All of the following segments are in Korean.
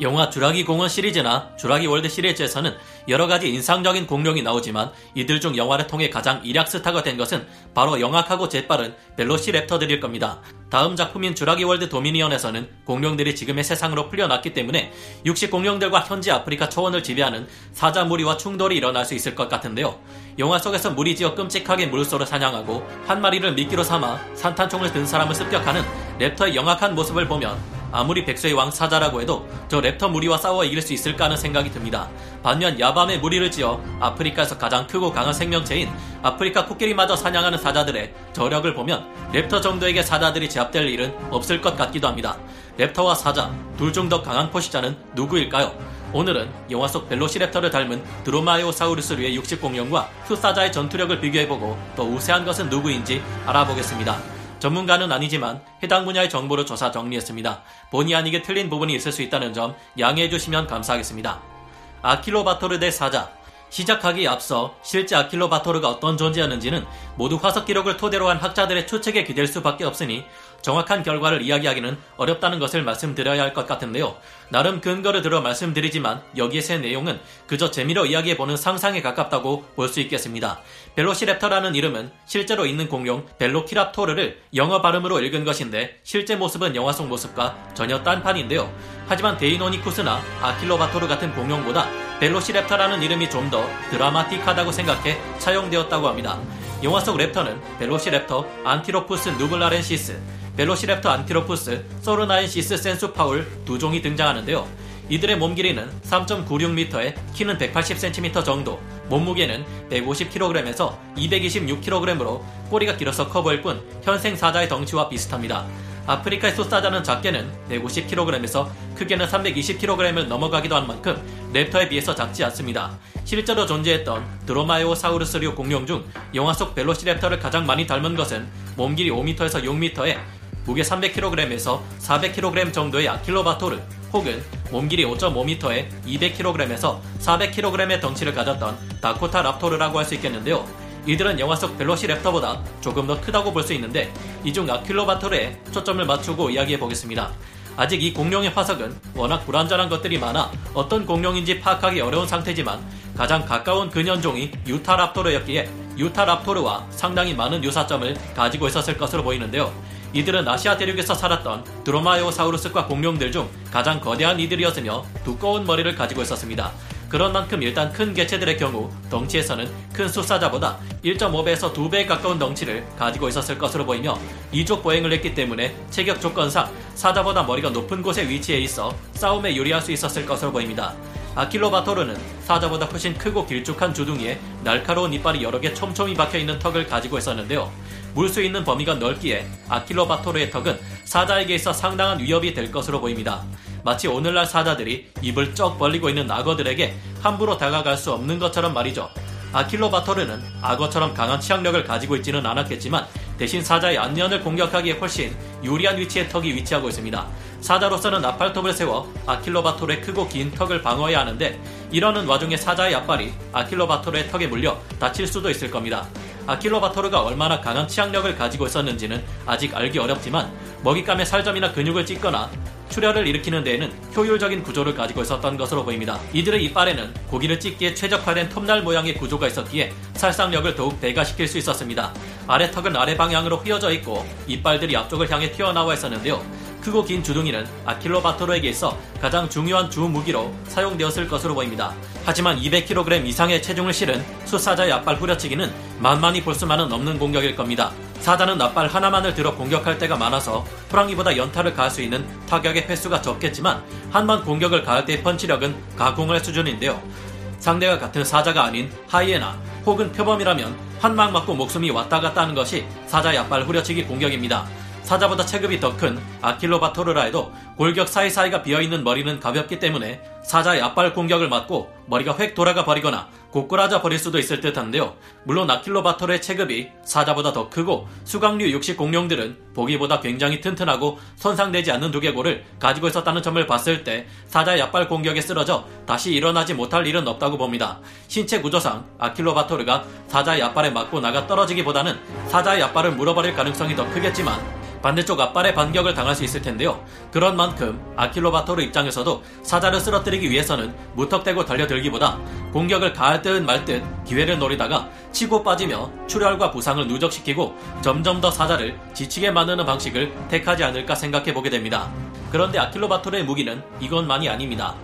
영화 주라기 공원 시리즈나 주라기 월드 시리즈에서는 여러 가지 인상적인 공룡이 나오지만 이들 중 영화를 통해 가장 일약 스타가 된 것은 바로 영악하고 재빠른 벨로시랩터들일 겁니다. 다음 작품인 주라기 월드 도미니언에서는 공룡들이 지금의 세상으로 풀려났기 때문에 육식 공룡들과 현지 아프리카 초원을 지배하는 사자 무리와 충돌이 일어날 수 있을 것 같은데요. 영화 속에서 무리지어 끔찍하게 물소를 사냥하고 한 마리를 미끼로 삼아 산탄총을 든 사람을 습격하는 랩터의 영악한 모습을 보면 아무리 백수의 왕 사자라고 해도 저 랩터 무리와 싸워 이길 수 있을까 하는 생각이 듭니다. 반면 야밤에 무리를 지어 아프리카에서 가장 크고 강한 생명체인 아프리카 코끼리마저 사냥하는 사자들의 저력을 보면 랩터 정도에게 사자들이 제압될 일은 없을 것 같기도 합니다. 랩터와 사자, 둘 중 더 강한 포식자는 누구일까요? 오늘은 영화 속 벨로시랩터를 닮은 드로마에오사우루스류의 육식 공룡과 흑사자의 전투력을 비교해보고 또 우세한 것은 누구인지 알아보겠습니다. 전문가는 아니지만 해당 분야의 정보를 조사 정리했습니다. 본의 아니게 틀린 부분이 있을 수 있다는 점 양해해 주시면 감사하겠습니다. 아킬로바토르 대 사자 시작하기에 앞서 실제 아킬로바토르가 어떤 존재였는지는 모두 화석 기록을 토대로 한 학자들의 추측에 기댈 수밖에 없으니 정확한 결과를 이야기하기는 어렵다는 것을 말씀드려야 할 것 같은데요. 나름 근거를 들어 말씀드리지만 여기에서의 내용은 그저 재미로 이야기해보는 상상에 가깝다고 볼 수 있겠습니다. 벨로시랩터라는 이름은 실제로 있는 공룡 벨로키랍토르를 영어 발음으로 읽은 것인데 실제 모습은 영화 속 모습과 전혀 딴판인데요. 하지만 데이노니쿠스나 아킬로바토르 같은 공룡보다 벨로시랩터라는 이름이 좀 더 드라마틱하다고 생각해 차용되었다고 합니다. 영화 속 랩터는 벨로시랩터 안티로푸스 누블라렌시스, 벨로시랩터 안티로푸스 소르나엔시스 센수파울 두 종이 등장하는데요. 이들의 몸 길이는 3.96m에 키는 180cm 정도, 몸무게는 150kg에서 226kg으로 꼬리가 길어서 커 보일 뿐 현생 사자의 덩치와 비슷합니다. 아프리카의 숫사자는 작게는 150kg에서 크게는 320kg을 넘어가기도 한 만큼 랩터에 비해서 작지 않습니다. 실제로 존재했던 드로마에오사우루스류 공룡 중 영화 속 벨로시랩터를 가장 많이 닮은 것은 몸 길이 5m에서 6m에 무게 300kg에서 400kg 정도의 아킬로바토르 혹은 몸길이 5.5m에 200kg에서 400kg의 덩치를 가졌던 다코타 랍토르라고 할 수 있겠는데요. 이들은 영화 속 벨로시랩터보다 조금 더 크다고 볼 수 있는데 이중 아킬로바토르에 초점을 맞추고 이야기해 보겠습니다. 아직 이 공룡의 화석은 워낙 불완전한 것들이 많아 어떤 공룡인지 파악하기 어려운 상태지만 가장 가까운 근현종이 유타랍토르였기에 유타랍토르와 상당히 많은 유사점을 가지고 있었을 것으로 보이는데요. 이들은 아시아 대륙에서 살았던 드로마에오사우루스과 공룡들 중 가장 거대한 이들이었으며 두꺼운 머리를 가지고 있었습니다. 그런 만큼 일단 큰 개체들의 경우 덩치에서는 큰 숫사자보다 1.5배에서 2배에 가까운 덩치를 가지고 있었을 것으로 보이며 이족 보행을 했기 때문에 체격 조건상 사자보다 머리가 높은 곳에 위치해 있어 싸움에 유리할 수 있었을 것으로 보입니다. 아킬로바토르는 사자보다 훨씬 크고 길쭉한 주둥이에 날카로운 이빨이 여러 개 촘촘히 박혀 있는 턱을 가지고 있었는데요. 물 수 있는 범위가 넓기에 아킬로바토르의 턱은 사자에게 있어 상당한 위협이 될 것으로 보입니다. 마치 오늘날 사자들이 입을 쩍 벌리고 있는 악어들에게 함부로 다가갈 수 없는 것처럼 말이죠. 아킬로바토르는 악어처럼 강한 치악력을 가지고 있지는 않았겠지만 대신 사자의 안면을 공격하기에 훨씬 유리한 위치에 턱이 위치하고 있습니다. 사자로서는 나팔톱을 세워 아킬로바토르의 크고 긴 턱을 방어해야 하는데 이러는 와중에 사자의 앞발이 아킬로바토르의 턱에 물려 다칠 수도 있을 겁니다. 아킬로 바토르가 얼마나 강한 치악력을 가지고 있었는지는 아직 알기 어렵지만 먹잇감에 살점이나 근육을 찢거나 출혈을 일으키는 데에는 효율적인 구조를 가지고 있었던 것으로 보입니다. 이들의 이빨에는 고기를 찢기에 최적화된 톱날 모양의 구조가 있었기에 살상력을 더욱 배가시킬 수 있었습니다. 아래 턱은 아래 방향으로 휘어져 있고 이빨들이 앞쪽을 향해 튀어나와 있었는데요. 크고 긴 주둥이는 아킬로 바토르에게 있어 가장 중요한 주 무기로 사용되었을 것으로 보입니다. 하지만 200kg 이상의 체중을 실은 수사자의 앞발 후려치기는 만만히 볼 수만은 없는 공격일 겁니다. 사자는 앞발 하나만을 들어 공격할 때가 많아서 호랑이보다 연타를 가할 수 있는 타격의 횟수가 적겠지만 한 번 공격을 가할 때의 펀치력은 가공할 수준인데요. 상대가 같은 사자가 아닌 하이에나 혹은 표범이라면 한 방 맞고 목숨이 왔다 갔다 하는 것이 사자의 앞발 후려치기 공격입니다. 사자보다 체급이 더 큰 아킬로바토르라 해도 골격 사이사이가 비어있는 머리는 가볍기 때문에 사자의 앞발 공격을 맞고 머리가 획 돌아가 버리거나 고꾸라져 버릴 수도 있을 듯한데요. 물론 아킬로바토르의 체급이 사자보다 더 크고 수강류 육식 공룡들은 보기보다 굉장히 튼튼하고 손상되지 않는 두개골을 가지고 있었다는 점을 봤을 때 사자의 약발 공격에 쓰러져 다시 일어나지 못할 일은 없다고 봅니다. 신체 구조상 아킬로바토르가 사자의 약발에 맞고 나가 떨어지기보다는 사자의 약발을 물어버릴 가능성이 더 크겠지만 반대쪽 앞발에 반격을 당할 수 있을 텐데요. 그런 만큼 아킬로바토르 입장에서도 사자를 쓰러뜨리기 위해서는 무턱대고 달려들기보다 공격을 가할 듯 말 듯 기회를 노리다가 치고 빠지며 출혈과 부상을 누적시키고 점점 더 사자를 지치게 만드는 방식을 택하지 않을까 생각해 보게 됩니다. 그런데 아킬로바토르의 무기는 이것만이 아닙니다.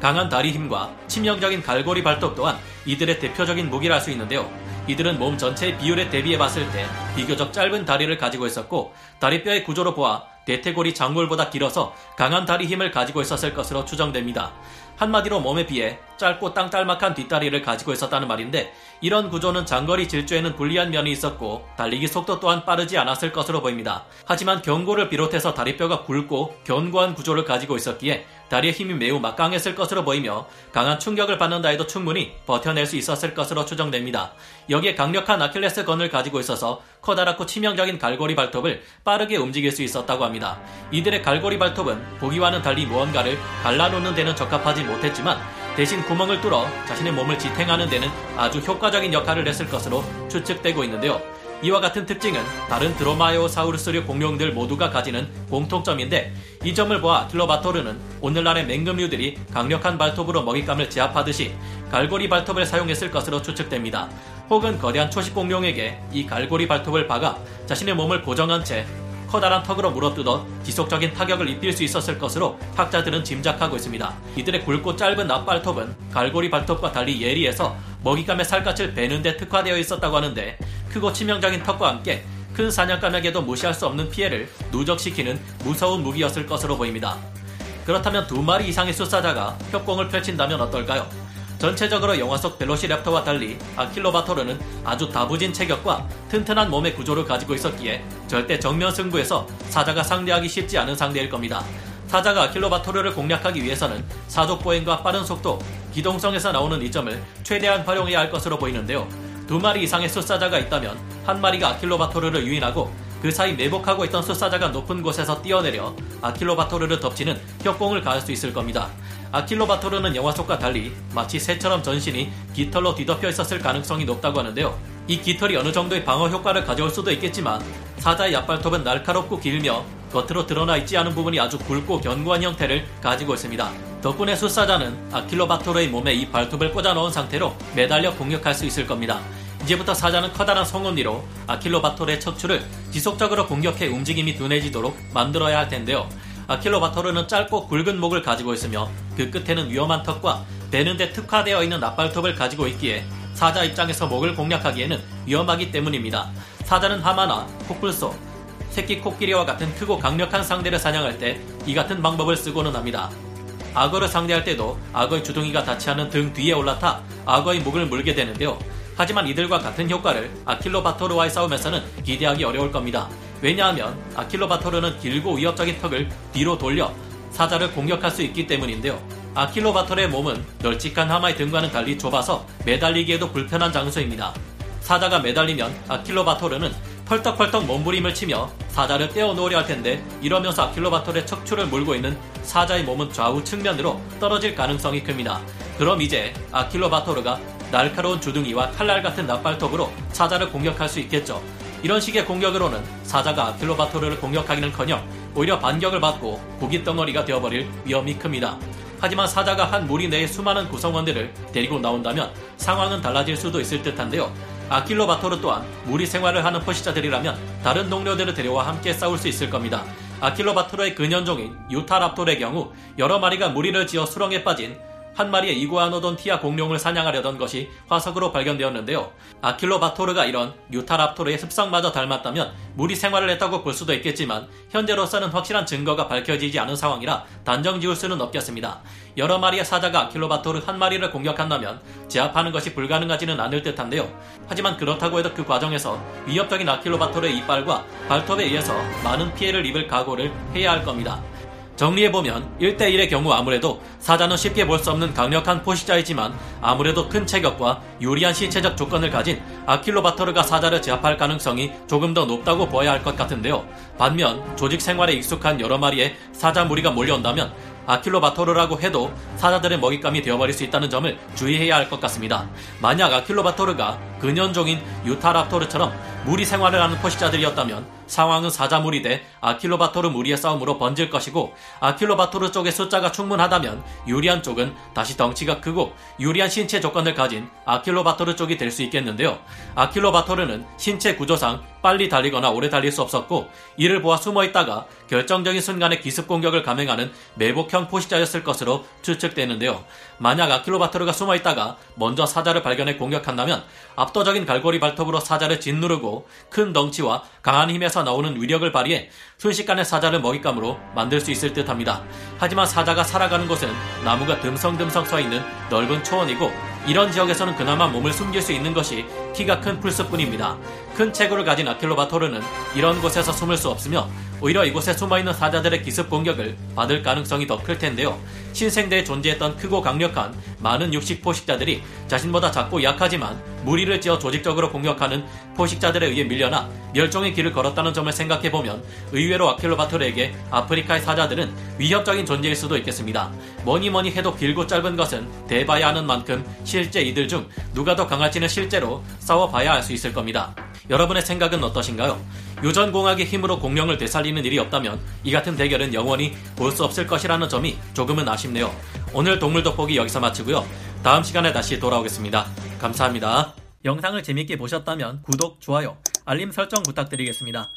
강한 다리 힘과 치명적인 갈고리 발톱 또한 이들의 대표적인 무기라 할 수 있는데요. 이들은 몸 전체의 비율에 대비해 봤을 때 비교적 짧은 다리를 가지고 있었고 다리뼈의 구조로 보아 대퇴골이 작물보다 길어서 강한 다리 힘을 가지고 있었을 것으로 추정됩니다. 한마디로 몸에 비해 짧고 땅딸막한 뒷다리를 가지고 있었다는 말인데 이런 구조는 장거리 질주에는 불리한 면이 있었고 달리기 속도 또한 빠르지 않았을 것으로 보입니다. 하지만 경고를 비롯해서 다리뼈가 굵고 견고한 구조를 가지고 있었기에 다리의 힘이 매우 막강했을 것으로 보이며 강한 충격을 받는다 해도 충분히 버텨낼 수 있었을 것으로 추정됩니다. 여기에 강력한 아킬레스 건을 가지고 있어서 커다랗고 치명적인 갈고리 발톱을 빠르게 움직일 수 있었다고 합니다. 이들의 갈고리 발톱은 보기와는 달리 무언가를 갈라놓는 데는 적합하지 못했지만 대신 구멍을 뚫어 자신의 몸을 지탱하는 데는 아주 효과적인 역할을 했을 것으로 추측되고 있는데요. 이와 같은 특징은 다른 드로마에오사우루스류 공룡들 모두가 가지는 공통점인데 이 점을 보아 킬로바토르는 오늘날의 맹금류들이 강력한 발톱으로 먹잇감을 제압하듯이 갈고리 발톱을 사용했을 것으로 추측됩니다. 혹은 거대한 초식 공룡에게 이 갈고리 발톱을 박아 자신의 몸을 고정한 채 커다란 턱으로 물어뜯어 지속적인 타격을 입힐 수 있었을 것으로 학자들은 짐작하고 있습니다. 이들의 굵고 짧은 앞발톱은 갈고리 발톱과 달리 예리해서 먹잇감의 살갗을 베는 데 특화되어 있었다고 하는데 크고 치명적인 턱과 함께 큰 사냥감에게도 무시할 수 없는 피해를 누적시키는 무서운 무기였을 것으로 보입니다. 그렇다면 두 마리 이상의 숫사자가 협공을 펼친다면 어떨까요? 전체적으로 영화 속 벨로시랩터와 달리 아킬로바토르는 아주 다부진 체격과 튼튼한 몸의 구조를 가지고 있었기에 절대 정면 승부에서 사자가 상대하기 쉽지 않은 상대일 겁니다. 사자가 아킬로바토르를 공략하기 위해서는 사족 보행과 빠른 속도, 기동성에서 나오는 이점을 최대한 활용해야 할 것으로 보이는데요. 두 마리 이상의 숫사자가 있다면 한 마리가 아킬로바토르를 유인하고 그 사이 매복하고 있던 숫사자가 높은 곳에서 뛰어내려 아킬로바토르를 덮치는 협공을 가할 수 있을 겁니다. 아킬로바토르는 영화 속과 달리 마치 새처럼 전신이 깃털로 뒤덮여 있었을 가능성이 높다고 하는데요. 이 깃털이 어느 정도의 방어 효과를 가져올 수도 있겠지만 사자의 앞발톱은 날카롭고 길며 겉으로 드러나 있지 않은 부분이 아주 굵고 견고한 형태를 가지고 있습니다. 덕분에 숫사자는 아킬로바토르의 몸에 이 발톱을 꽂아 넣은 상태로 매달려 공격할 수 있을 겁니다. 이제부터 사자는 커다란 성운리로 아킬로바토르의 척추를 지속적으로 공격해 움직임이 둔해지도록 만들어야 할 텐데요. 아킬로바토르는 짧고 굵은 목을 가지고 있으며 그 끝에는 위험한 턱과 베는데 특화되어 있는 앞발톱을 가지고 있기에 사자 입장에서 목을 공략하기에는 위험하기 때문입니다. 사자는 하마나 코뿔소, 새끼 코끼리와 같은 크고 강력한 상대를 사냥할 때 이 같은 방법을 쓰고는 합니다. 악어를 상대할 때도 악어의 주둥이가 닿지 않은 등 뒤에 올라타 악어의 목을 물게 되는데요. 하지만 이들과 같은 효과를 아킬로바토르와의 싸움에서는 기대하기 어려울 겁니다. 왜냐하면 아킬로바토르는 길고 위협적인 턱을 뒤로 돌려 사자를 공격할 수 있기 때문인데요. 아킬로바토르의 몸은 널찍한 하마의 등과는 달리 좁아서 매달리기에도 불편한 장소입니다. 사자가 매달리면 아킬로바토르는 펄떡펄떡 몸부림을 치며 사자를 떼어놓으려 할 텐데 이러면서 아킬로바토르의 척추를 물고 있는 사자의 몸은 좌우 측면으로 떨어질 가능성이 큽니다. 그럼 이제 아킬로바토르가 날카로운 주둥이와 칼날 같은 납발톱으로 사자를 공격할 수 있겠죠. 이런 식의 공격으로는 사자가 아킬로바토르를 공격하기는커녕 오히려 반격을 받고 고기 덩어리가 되어버릴 위험이 큽니다. 하지만 사자가 한 무리 내의 수많은 구성원들을 데리고 나온다면 상황은 달라질 수도 있을 듯한데요. 아킬로바토르 또한 무리 생활을 하는 포시자들이라면 다른 동료들을 데려와 함께 싸울 수 있을 겁니다. 아킬로바토르의 근현종인 유타랍토르의 경우 여러 마리가 무리를 지어 수렁에 빠진 한 마리의 이구아노돈 티아 공룡을 사냥하려던 것이 화석으로 발견되었는데요. 아킬로바토르가 이런 뉴타랍토르의 습성마저 닮았다면 무리 생활을 했다고 볼 수도 있겠지만 현재로서는 확실한 증거가 밝혀지지 않은 상황이라 단정 지을 수는 없겠습니다. 여러 마리의 사자가 아킬로바토르 한 마리를 공격한다면 제압하는 것이 불가능하지는 않을 듯한데요. 하지만 그렇다고 해도 그 과정에서 위협적인 아킬로바토르의 이빨과 발톱에 의해서 많은 피해를 입을 각오를 해야 할 겁니다. 정리해보면 1대1의 경우 아무래도 사자는 쉽게 볼 수 없는 강력한 포식자이지만 아무래도 큰 체격과 유리한 신체적 조건을 가진 아킬로바토르가 사자를 제압할 가능성이 조금 더 높다고 보아야 할 것 같은데요. 반면 조직 생활에 익숙한 여러 마리의 사자 무리가 몰려온다면 아킬로바토르라고 해도 사자들의 먹잇감이 되어버릴 수 있다는 점을 주의해야 할 것 같습니다. 만약 아킬로바토르가 근현종인 유타랍토르처럼 무리 생활을 하는 포식자들이었다면 상황은 사자 무리 대 아킬로바토르 무리의 싸움으로 번질 것이고 아킬로바토르 쪽의 숫자가 충분하다면 유리한 쪽은 다시 덩치가 크고 유리한 신체 조건을 가진 아킬로바토르 쪽이 될 수 있겠는데요. 아킬로바토르는 신체 구조상 빨리 달리거나 오래 달릴 수 없었고 이를 보아 숨어 있다가 결정적인 순간에 기습 공격을 감행하는 매복형 포식자였을 것으로 추측되는데요. 만약 아킬로바토르가 숨어 있다가 먼저 사자를 발견해 공격한다면 압도적인 갈고리 발톱으로 사자를 짓누르고 큰 덩치와 강한 힘에서 나오는 위력을 발휘해 순식간에 사자를 먹잇감으로 만들 수 있을 듯합니다. 하지만 사자가 살아가는 곳은 나무가 듬성듬성 서 있는 넓은 초원이고 이런 지역에서는 그나마 몸을 숨길 수 있는 것이 키가 큰 풀숲뿐입니다. 큰 체구를 가진 아킬로바토르는 이런 곳에서 숨을 수 없으며 오히려 이곳에 숨어있는 사자들의 기습 공격을 받을 가능성이 더 클 텐데요. 신생대에 존재했던 크고 강력한 많은 육식 포식자들이 자신보다 작고 약하지만 무리를 지어 조직적으로 공격하는 포식자들에 의해 밀려나 멸종의 길을 걸었다는 점을 생각해보면 의외로 아킬로바토르에게 아프리카의 사자들은 위협적인 존재일 수도 있겠습니다. 뭐니 뭐니 해도 길고 짧은 것은 대봐야 하는 만큼 실제 이들 중 누가 더 강할지는 실제로 싸워봐야 알 수 있을 겁니다. 여러분의 생각은 어떠신가요? 유전공학의 힘으로 공룡을 되살리는 일이 없다면 이 같은 대결은 영원히 볼 수 없을 것이라는 점이 조금은 아쉽네요. 오늘 동물 돋보기 여기서 마치고요. 다음 시간에 다시 돌아오겠습니다. 감사합니다. 영상을 재밌게 보셨다면 구독, 좋아요, 알림 설정 부탁드리겠습니다.